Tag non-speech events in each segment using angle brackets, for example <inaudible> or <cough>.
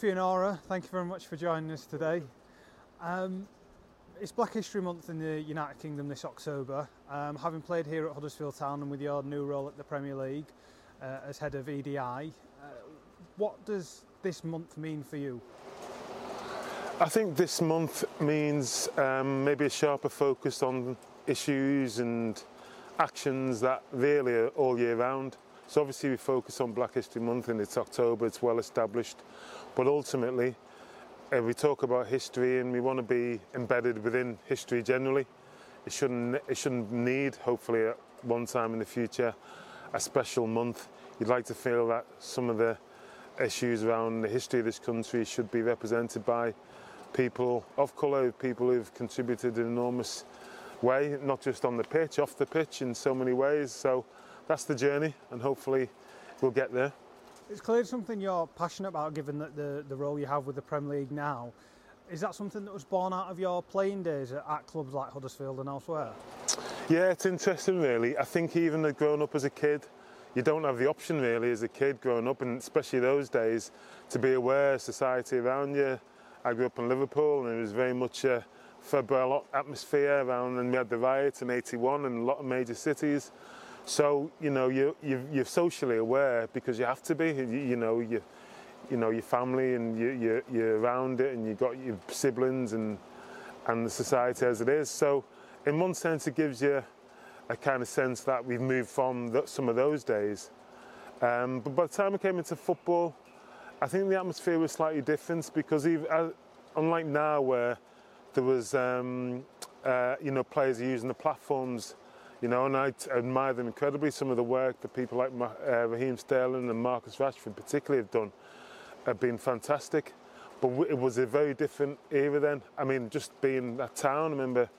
Iffy Onuora, thank you very much for joining us today. Um, it's Black History Month in the United Kingdom this October. Um, having played here at Huddersfield Town and with your new role at the Premier League uh, as head of EDI, uh, what does this month mean for you? I think this month means um, maybe a sharper focus on issues and actions that really are all year round. So obviously we focus on Black History Month and it's October, it's well established. But ultimately, uh, we talk about history and we want to be embedded within history generally. It shouldn't, it shouldn't need, hopefully at one time in the future, a special month. You'd like to feel that some of the issues around the history of this country should be represented by people of colour, people who've contributed in an enormous way, not just on the pitch, off the pitch in so many ways. So that's the journey, and hopefully we'll get there. It's clearly something you're passionate about, given that the, the role you have with the Premier League now. Is that something that was born out of your playing days at, clubs like Huddersfield and elsewhere? Yeah, it's interesting, really. I think even growing up as a kid, you don't have the option really as a kid growing up, and especially those days, to be aware of society around you. I grew up in Liverpool, and it was very much a febrile atmosphere around, and we had the riots in '81 in a lot of major cities. So you know you, you are socially aware because you have to be. You, you know you you know your family and you, you you're around it and you've got your siblings and and the society as it is. So in one sense it gives you a kind of sense that we've moved from the, some of those days. Um, but by the time I came into football, I think the atmosphere was slightly different because even, uh, unlike now where there was um, uh, you know players using the platforms you know, and I admire them incredibly. Some of the work that people like uh, Raheem Sterling and Marcus Rashford particularly have done have been fantastic. But it was a very different era then. I mean, just being that town, I remember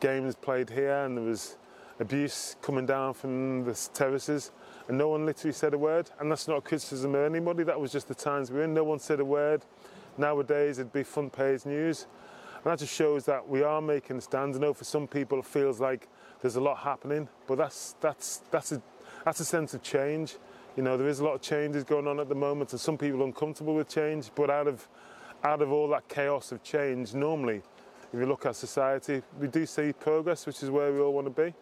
games played here and there was abuse coming down from the terraces and no one literally said a word. And that's not a criticism of anybody, that was just the times we were in. No one said a word. Nowadays it'd be front page news. And that just shows that we are making stands. I know for some people it feels like there's a lot happening, but that's that's that's a that's a sense of change. You know, there is a lot of changes going on at the moment, and some people are uncomfortable with change. But out of out of all that chaos of change, normally, if you look at society, we do see progress, which is where we all want to be.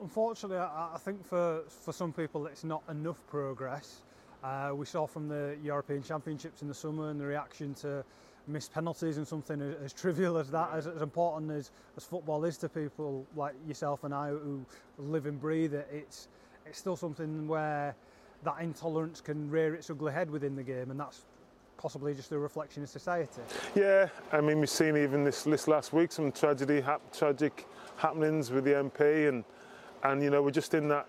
Unfortunately, I think for for some people, it's not enough progress. Uh, we saw from the European Championships in the summer and the reaction to missed penalties and something as, as trivial as that, as, as, important as, as football is to people like yourself and I who live and breathe it, it's, it's still something where that intolerance can rear its ugly head within the game and that's possibly just a reflection of society. Yeah, I mean we've seen even this, this last week some tragedy, hap, tragic happenings with the MP and, and you know we're just in that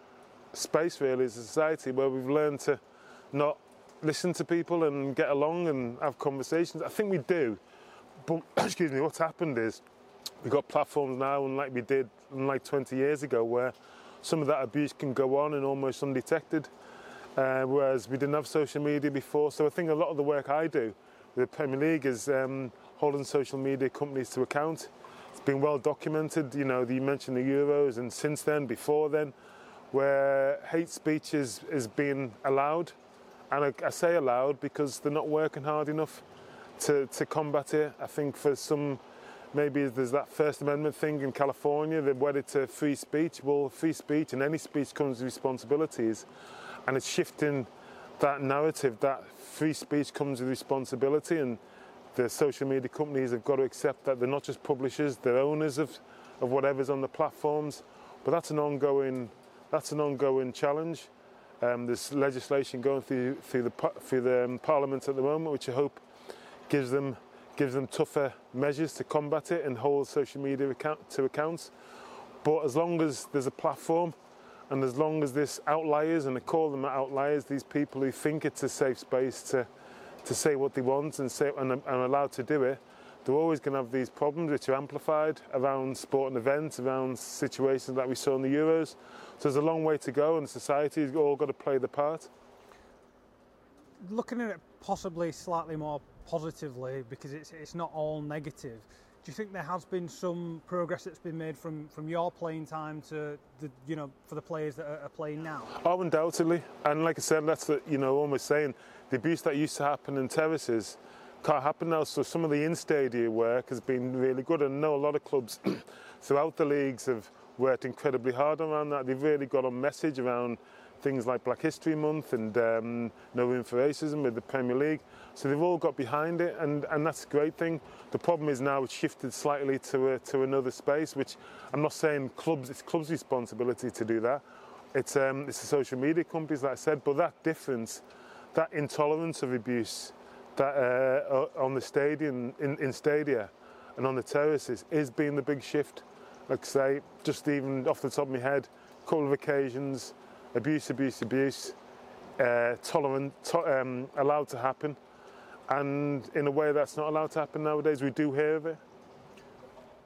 space really as a society where we've learned to not listen to people and get along and have conversations. I think we do. But <clears throat> excuse me, what's happened is we've got platforms now, unlike we did unlike 20 years ago, where some of that abuse can go on and almost undetected. Uh, whereas we didn't have social media before. So I think a lot of the work I do with the Premier League is um, holding social media companies to account. It's been well documented. You know, you mentioned the Euros, and since then, before then, where hate speech is, is being allowed and I, I, say aloud because they're not working hard enough to, to combat it. I think for some, maybe there's that First Amendment thing in California, they're wedded to free speech. Well, free speech and any speech comes with responsibilities, and it's shifting that narrative that free speech comes with responsibility, and the social media companies have got to accept that they're not just publishers, they're owners of, of whatever's on the platforms. But that's an ongoing, that's an ongoing challenge. Um, there's legislation going through through the through the um, Parliament at the moment, which I hope gives them gives them tougher measures to combat it and hold social media account, to account. But as long as there's a platform, and as long as this outliers, and I call them outliers, these people who think it's a safe space to to say what they want and say and, and allowed to do it, they're always going to have these problems which are amplified around sport and events, around situations that we saw in the Euros. So there's a long way to go, and society's all got to play the part. Looking at it possibly slightly more positively, because it's it's not all negative. Do you think there has been some progress that's been made from, from your playing time to the you know for the players that are, playing now? Oh, undoubtedly. And like I said, that's the you know almost saying the abuse that used to happen in terraces can't happen now. So some of the in-stadium work has been really good, and I know a lot of clubs <coughs> throughout the leagues have worked incredibly hard around that. They've really got a message around things like Black History Month and um, No Room for Racism with the Premier League. So they've all got behind it, and, and that's a great thing. The problem is now it's shifted slightly to a, to another space, which I'm not saying clubs. It's clubs' responsibility to do that. It's um, it's the social media companies, like I said. But that difference, that intolerance of abuse, that uh, on the stadium, in, in stadia, and on the terraces, is being the big shift. Like I say, just even off the top of my head, a couple of occasions, abuse, abuse, abuse, uh, tolerant, to, um, allowed to happen, and in a way that's not allowed to happen nowadays. We do hear of it.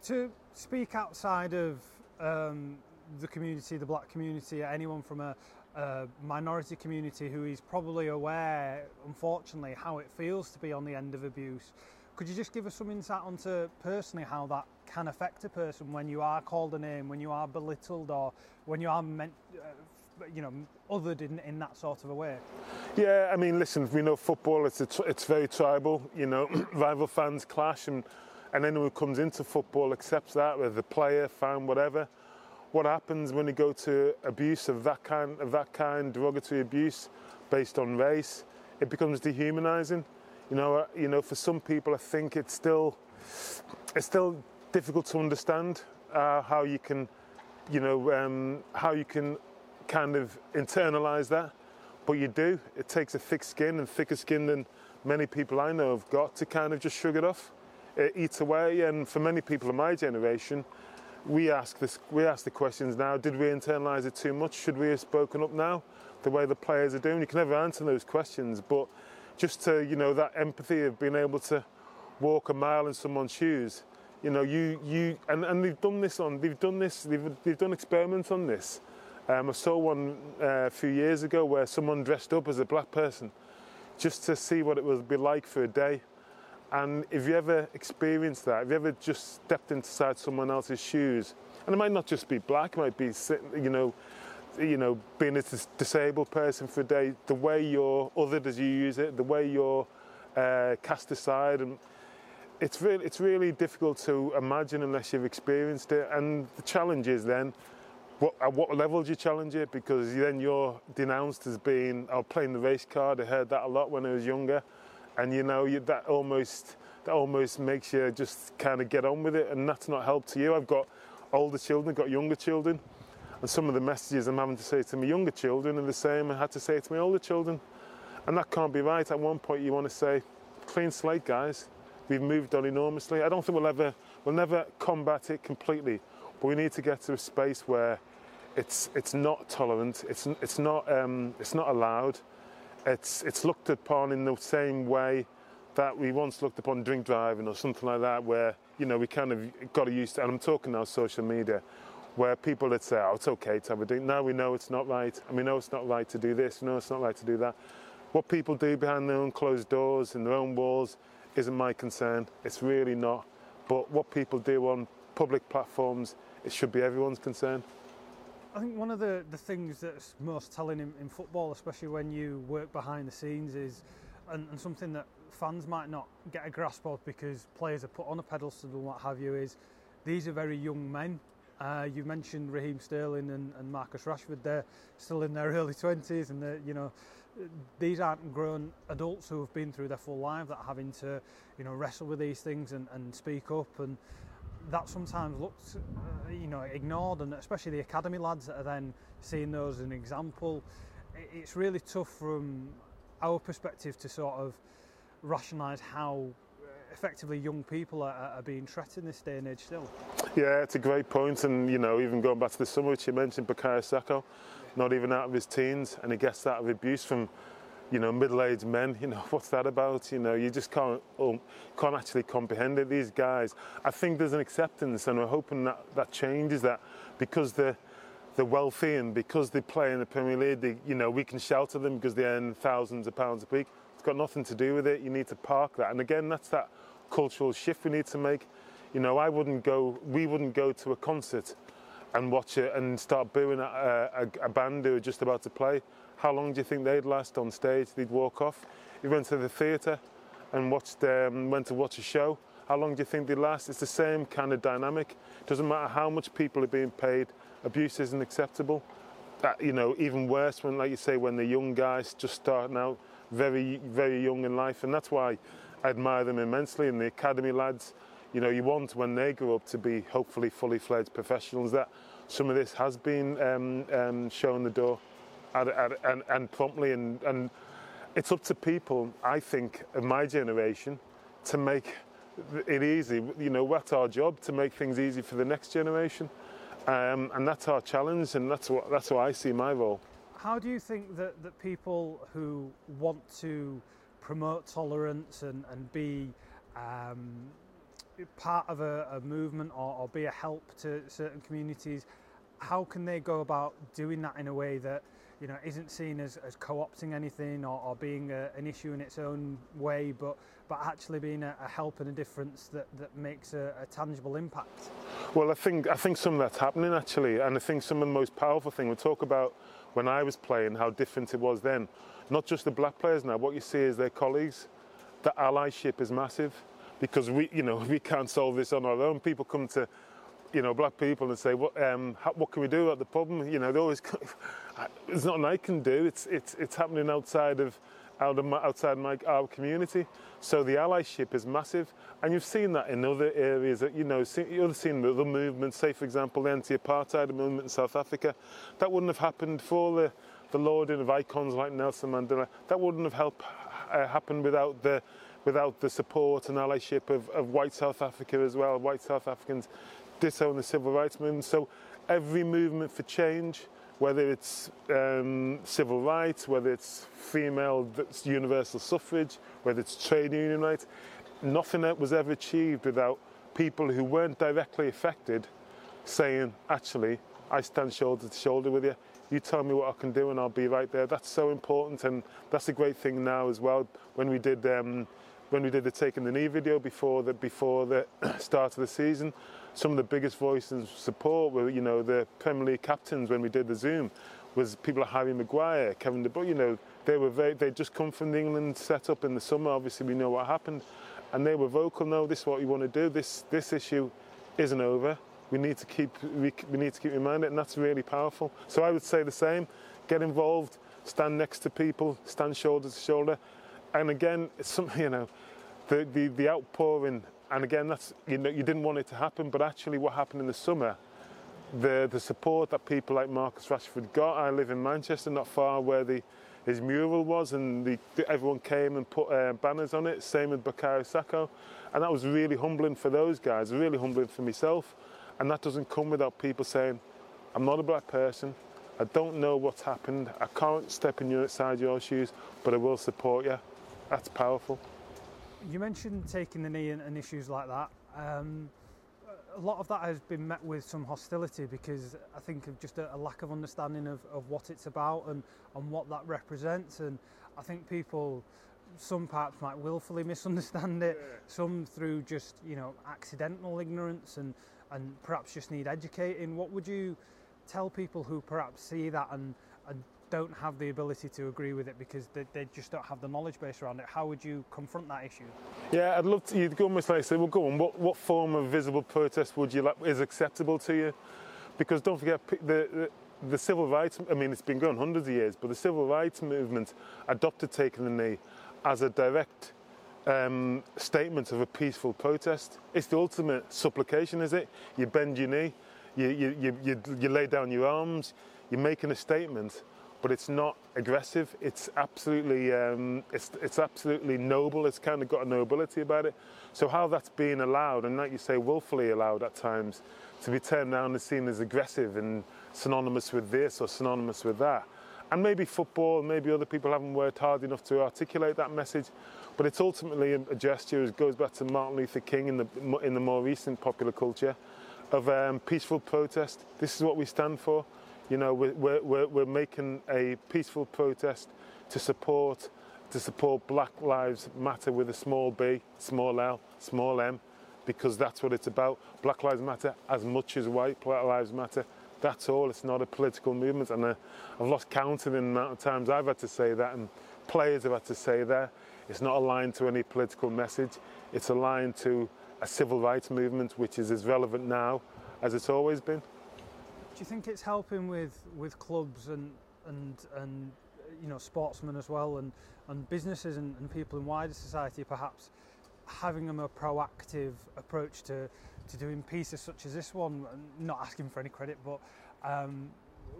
To speak outside of um, the community, the black community, anyone from a, a, minority community who is probably aware, unfortunately, how it feels to be on the end of abuse. Could you just give us some insight onto personally how that can affect a person when you are called a name, when you are belittled, or when you are meant, uh, you know, othered in, in that sort of a way? Yeah, I mean, listen, we know football, it's, a, it's very tribal, you know, <clears throat> rival fans clash, and, and anyone who comes into football accepts that, whether the player, fan, whatever what happens when you go to abuse of that kind of that kind derogatory abuse based on race it becomes dehumanizing you know uh, you know for some people i think it's still it's still difficult to understand uh, how you can you know um, how you can kind of internalize that. But you do. It takes a thick skin and thicker skin than many people i know have got to kind of just shrug it off. It eats away and for many people of my generation we ask this we ask the questions now. Did we internalize it too much? Should we have spoken up now the way the players are doing? You can never answer those questions but just to you know that empathy of being able to walk a mile in someone's shoes. You know you you and, and they've done this on they've done this they've, they've done experiments on this. Um, I saw one uh, a few years ago where someone dressed up as a black person just to see what it would be like for a day. And if you ever experienced that, if you ever just stepped inside someone else's shoes, and it might not just be black, it might be, you know, you know, being a disabled person for a day, the way you're othered as you use it, the way you're uh, cast aside, and it's really, it's really difficult to imagine unless you've experienced it. And the challenge is then, what, at what level do you challenge it? Because then you're denounced as being, oh, playing the race card. I heard that a lot when I was younger and you know you, that almost that almost makes you just kind of get on with it, and that's not help to you. I've got older children, I've got younger children, and some of the messages I'm having to say to my younger children are the same I had to say to my older children, and that can't be right. At one point, you want to say, "Clean slate, guys. We've moved on enormously. I don't think we'll ever, we'll never combat it completely, but we need to get to a space where." It's, it's not tolerant, it's, it's, not, um, it's not allowed, it's, it's looked upon in the same way that we once looked upon drink driving or something like that, where you know we kind of got used to. And I'm talking now social media, where people would say, "Oh, it's okay to have a drink." Now we know it's not right, and we know it's not right to do this. We know it's not right to do that. What people do behind their own closed doors in their own walls isn't my concern. It's really not. But what people do on public platforms, it should be everyone's concern. I think one of the, the things that's most telling in, in football, especially when you work behind the scenes, is and, and, something that fans might not get a grasp of because players are put on a pedestal and what have you is these are very young men. Uh, you mentioned Raheem Sterling and, and Marcus Rashford. They're still in their early 20s, and you know these aren't grown adults who have been through their full life that are having to you know wrestle with these things and, and speak up and that sometimes looks uh, you know ignored and especially the academy lads that are then seeing those as an example it's really tough from our perspective to sort of rationalise how effectively young people are, are being treated in this day and age still. Yeah, it's a great point, and you know, even going back to the summer, which you mentioned, Bukayo Saka, not even out of his teens, and he gets that of abuse from you know, middle-aged men. You know, <laughs> what's that about? You know, you just can't um, can't actually comprehend it. These guys, I think there's an acceptance, and we're hoping that that changes. That because they're they're wealthy and because they play in the Premier League, they, you know, we can shelter them because they earn thousands of pounds a week. It's got nothing to do with it. You need to park that. And again, that's that cultural shift we need to make. You know, I wouldn't go. We wouldn't go to a concert and watch it and start booing a, a, a band who are just about to play how long do you think they'd last on stage? They'd walk off. You went to the theatre and watched um, went to watch a show. How long do you think they'd last? It's the same kind of dynamic. Doesn't matter how much people are being paid. Abuse isn't acceptable. That you know, even worse when, like you say, when the young guys just starting out, very very young in life, and that's why I admire them immensely. And the academy lads, you know, you want when they grow up to be hopefully fully fledged professionals. That some of this has been um, um, shown the door, at, and, and promptly, and, and it's up to people, I think, of my generation, to make it easy. You know, that's our job to make things easy for the next generation, um, and that's our challenge, and that's what that's what I see my role. How do you think that, that people who want to promote tolerance and, and be um, part of a, a movement or, or, be a help to certain communities, how can they go about doing that in a way that you know isn't seen as, as co-opting anything or, or being a, an issue in its own way, but but actually being a, a help and a difference that, that makes a, a, tangible impact? Well, I think I think some of that's happening actually, and I think some of the most powerful thing we talk about when I was playing how different it was then. Not just the black players now. What you see is their colleagues. The allyship is massive because we, you know, <laughs> we can't solve this on our own. People come to, you know, black people and say, what, um, what can we do about the problem? You know, they always, <laughs> there's nothing I can do. It's, it's, it's happening outside of, out of my, outside my, our community. So the allyship is massive, and you've seen that in other areas. That you know, see, you've seen other movements. Say, for example, the anti-apartheid movement in South Africa. That wouldn't have happened for the the lauding of icons like Nelson Mandela. That wouldn't have helped uh, happen without the without the support and allyship of, of white South Africa as well. White South Africans disown the civil rights movement. So every movement for change, whether it's um, civil rights, whether it's female universal suffrage, whether it's trade union rights, nothing that was ever achieved without people who weren't directly affected saying, actually, I stand shoulder to shoulder with you you tell me what I can do and I'll be right there. That's so important, and that's a great thing now as well. When we did um, when we did the taking the knee video before the before the <clears throat> start of the season, some of the biggest voices of support were you know the Premier League captains when we did the Zoom was people like Harry Maguire, Kevin De Bruyne. You know they were very, they'd just come from the England setup in the summer. Obviously we know what happened, and they were vocal. No, this is what you want to do. This this issue isn't over we need to keep we, we need to keep in mind it, and that's really powerful. So I would say the same: get involved, stand next to people, stand shoulder to shoulder, and again, it's something <laughs> you know, the the, the outpouring, and again, that's you know you didn't want it to happen, but actually, what happened in the summer. The, the support that people like Marcus Rashford got. I live in Manchester, not far where the, his mural was, and the, everyone came and put uh, banners on it. Same with Bukayo Saka, and that was really humbling for those guys. Really humbling for myself. And that doesn't come without people saying, I'm not a black person, I don't know what's happened, I can't step inside your shoes, but I will support you. that's powerful. You mentioned taking the knee and, and issues like that. Um, a lot of that has been met with some hostility because I think of just a, a lack of understanding of, of what it's about and, and what that represents. And I think people, some perhaps might willfully <laughs> misunderstand it, yeah. some through just, you know, accidental ignorance and, and perhaps just need educating. What would you tell people who perhaps see that and don't have the ability to agree with it because they, they, just don't have the knowledge base around it? How would you confront that issue? Yeah, I'd love to. You'd go almost like say, well, go on. What, what form of visible protest would you like is acceptable to you? Because don't forget the, the the civil rights. I mean, it's been going hundreds of years, but the civil rights movement adopted taking the knee as a direct um, statement of a peaceful protest. It's the ultimate supplication, is it? You bend your knee, you, you, you, you, you lay down your arms, you're making a statement, but it's not aggressive. It's absolutely, um, it's, it's absolutely noble. It's kind of got a nobility about it. So how that's being allowed, and like you say, willfully allowed at times, to be turned down and seen as aggressive and synonymous with this or synonymous with that. And maybe football, maybe other people haven't worked hard enough to articulate that message. But it's ultimately a, gesture. It goes back to Martin Luther King in the in the more recent popular culture of um, peaceful protest. This is what we stand for. You know, we're, we're, we're making a peaceful protest to support to support Black Lives Matter with a small b, small l, small m, because that's what it's about. Black Lives Matter as much as white Black Lives Matter. That's all. It's not a political movement, and uh, I've lost count of the amount of times I've had to say that, and players have had to say that It's not aligned to any political message. It's aligned to a civil rights movement which is as relevant now as it's always been. Do you think it's helping with, with clubs and, and, and you know sportsmen as well and, and businesses and, and people in wider society perhaps having a more proactive approach to, to doing pieces such as this one, not asking for any credit, but um,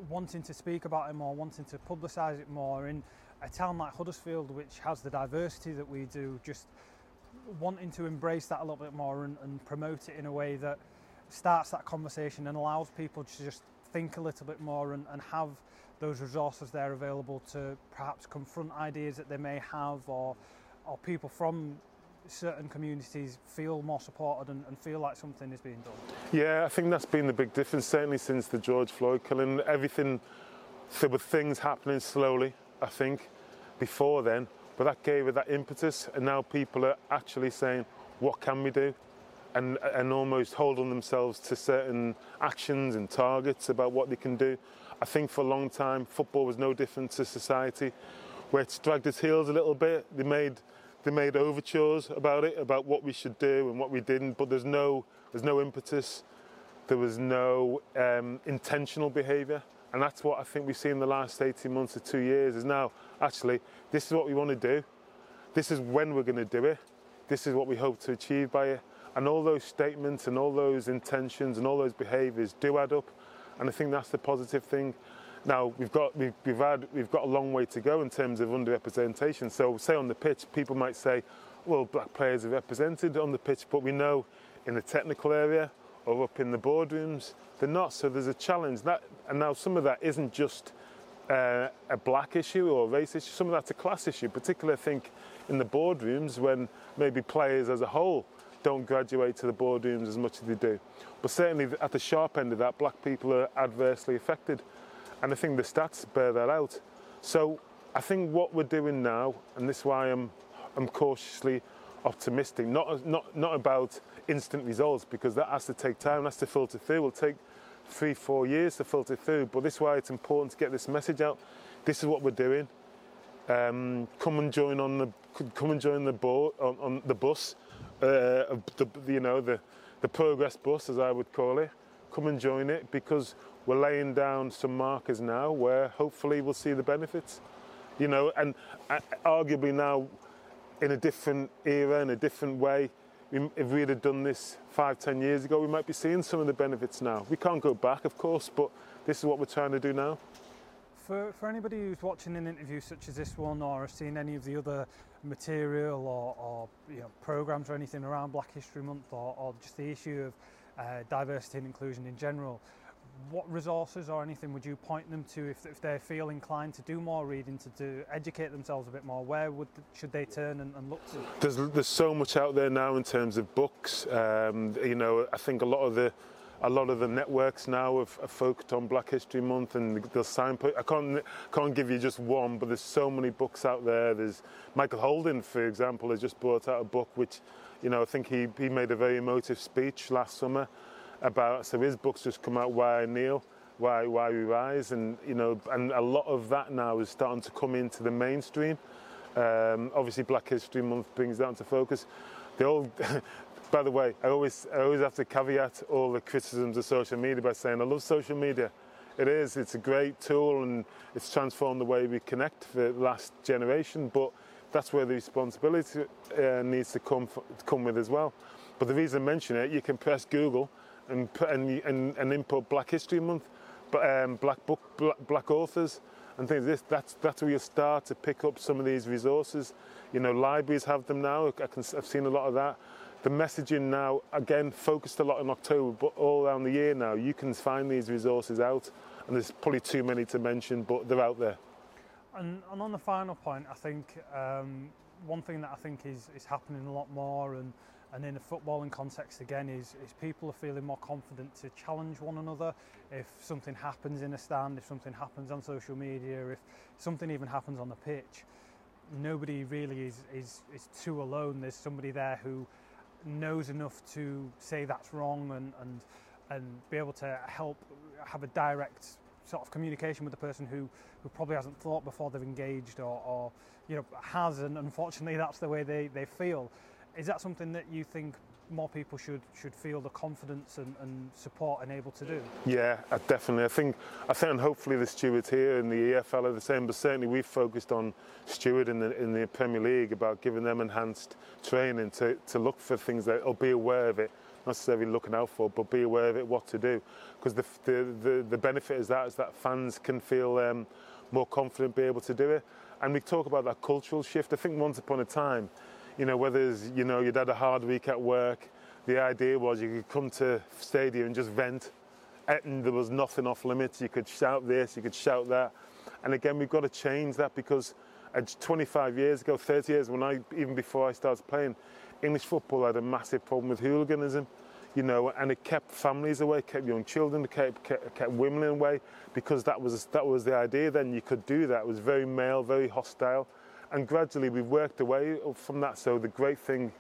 wanting to speak about it more, wanting to publicise it more in a town like Huddersfield, which has the diversity that we do, just wanting to embrace that a little bit more and, and promote it in a way that starts that conversation and allows people to just think a little bit more and, and have those resources there available to perhaps confront ideas that they may have or or people from certain communities feel more supported and, and, feel like something is being done. Yeah, I think that's been the big difference, certainly since the George Floyd killing. Everything, there were things happening slowly, I think, before then, but that gave it that impetus, and now people are actually saying, what can we do? And, and almost holding themselves to certain actions and targets about what they can do. I think for a long time, football was no different to society, where it's dragged its heels a little bit. They made they made overtures about it, about what we should do and what we didn't, but there's no, there's no impetus, there was no um, intentional behaviour. And that's what I think we've seen in the last 18 months or two years is now, actually, this is what we want to do. This is when we're going to do it. This is what we hope to achieve by it. And all those statements and all those intentions and all those behaviours do add up. And I think that's the positive thing. Now we've got we've, we've had we've got a long way to go in terms of underrepresentation. So say on the pitch, people might say, well, black players are represented on the pitch, but we know in the technical area or up in the boardrooms, they're not. So there's a challenge. That and now some of that isn't just uh, a black issue or a race issue. Some of that's a class issue, particularly I think in the boardrooms when maybe players as a whole don't graduate to the boardrooms as much as they do. But certainly at the sharp end of that, black people are adversely affected. And I think the stats bear that out. So I think what we're doing now, and this is why I'm, I'm cautiously optimistic, not, not, not about instant results, because that has to take time, has to filter through. It will take three, four years to filter through. But this is why it's important to get this message out. This is what we're doing. Um, come and join on the come and join the boat on, on the bus, uh, the, you know the the progress bus as I would call it. Come and join it because we're laying down some markers now where hopefully we'll see the benefits. You know, and uh, arguably now in a different era, in a different way, if we had done this five, ten years ago, we might be seeing some of the benefits now. We can't go back, of course, but this is what we're trying to do now. For, for anybody who's watching an interview such as this one or has seen any of the other material or, or you know, programs or anything around Black History Month or, or just the issue of uh, diversity and inclusion in general, what resources or anything would you point them to if, if they feel inclined to do more reading, to do, educate themselves a bit more? Where would should they turn and, and look to? There's, there's so much out there now in terms of books. Um, you know, I think a lot of the a lot of the networks now have, have focused on Black History Month and they'll signpost. I can't can't give you just one, but there's so many books out there. There's Michael Holding, for example, has just brought out a book which, you know, I think he, he made a very emotive speech last summer about so his book's just come out why I kneel why why we rise and you know and a lot of that now is starting to come into the mainstream um, obviously black history month brings that into focus they all <laughs> by the way i always i always have to caveat all the criticisms of social media by saying i love social media it is it's a great tool and it's transformed the way we connect for the last generation but that's where the responsibility uh, needs to come come with as well but the reason i mention it you can press google and put and, and, and input Black History Month, but um, Black book, black, black authors, and things. like This that's that's where you start to pick up some of these resources. You know, libraries have them now. I can, I've seen a lot of that. The messaging now, again, focused a lot in October, but all around the year now, you can find these resources out, and there's probably too many to mention, but they're out there. And, and on the final point, I think um, one thing that I think is, is happening a lot more, and and in a footballing context again is, is people are feeling more confident to challenge one another if something happens in a stand if something happens on social media if something even happens on the pitch nobody really is, is, is too alone there's somebody there who knows enough to say that's wrong and, and, and be able to help have a direct sort of communication with the person who, who probably hasn't thought before they've engaged or, or you know has and unfortunately that's the way they, they feel. Is that something that you think more people should should feel the confidence and, and support and able to do? Yeah, uh, definitely. I think I think and hopefully the stewards here in the EFL are the same, but certainly we've focused on steward in the in the Premier League about giving them enhanced training to, to look for things that or be aware of it not necessarily looking out for, but be aware of it, what to do. Because the, the, the, the, benefit is that is that fans can feel um, more confident, be able to do it. And we talk about that cultural shift. I think once upon a time, you know, whether it's, you know you'd had a hard week at work, the idea was you could come to stadium and just vent, and there was nothing off limits. You could shout this, you could shout that, and again we've got to change that because. Uh, 25 years ago, 30 years, when I even before I started playing, English football had a massive problem with hooliganism, you know, and it kept families away, kept young children, kept, kept, kept women away, because that was that was the idea. Then you could do that. It was very male, very hostile, and gradually we've worked away from that. So the great thing,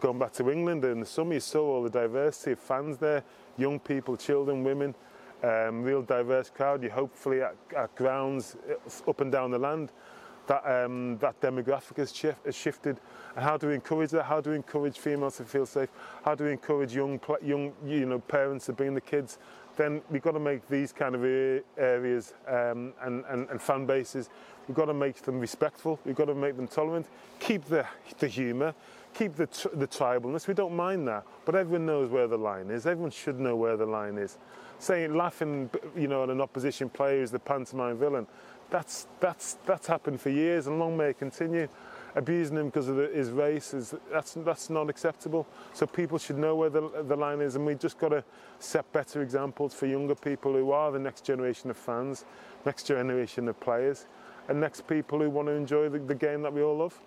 going back to England in the summer, you saw all the diversity of fans there, young people, children, women. Um, real diverse crowd. You hopefully at, at grounds up and down the land that um, that demographic has, has, shifted. And how do we encourage that? How do we encourage females to feel safe? How do we encourage young young you know parents to bring the kids? Then we've got to make these kind of areas um, and, and, and fan bases. We've got to make them respectful. We've got to make them tolerant. Keep the the humour. Keep the the tribalness. We don't mind that, but everyone knows where the line is. Everyone should know where the line is. Saying laughing, you know, at an opposition player who's the pantomime villain that's, that's, that's happened for years and long may it continue. Abusing him because of the, his race, is, that's, that's not acceptable. So people should know where the, the line is and we've just got to set better examples for younger people who are the next generation of fans, next generation of players and next people who want to enjoy the, the game that we all love.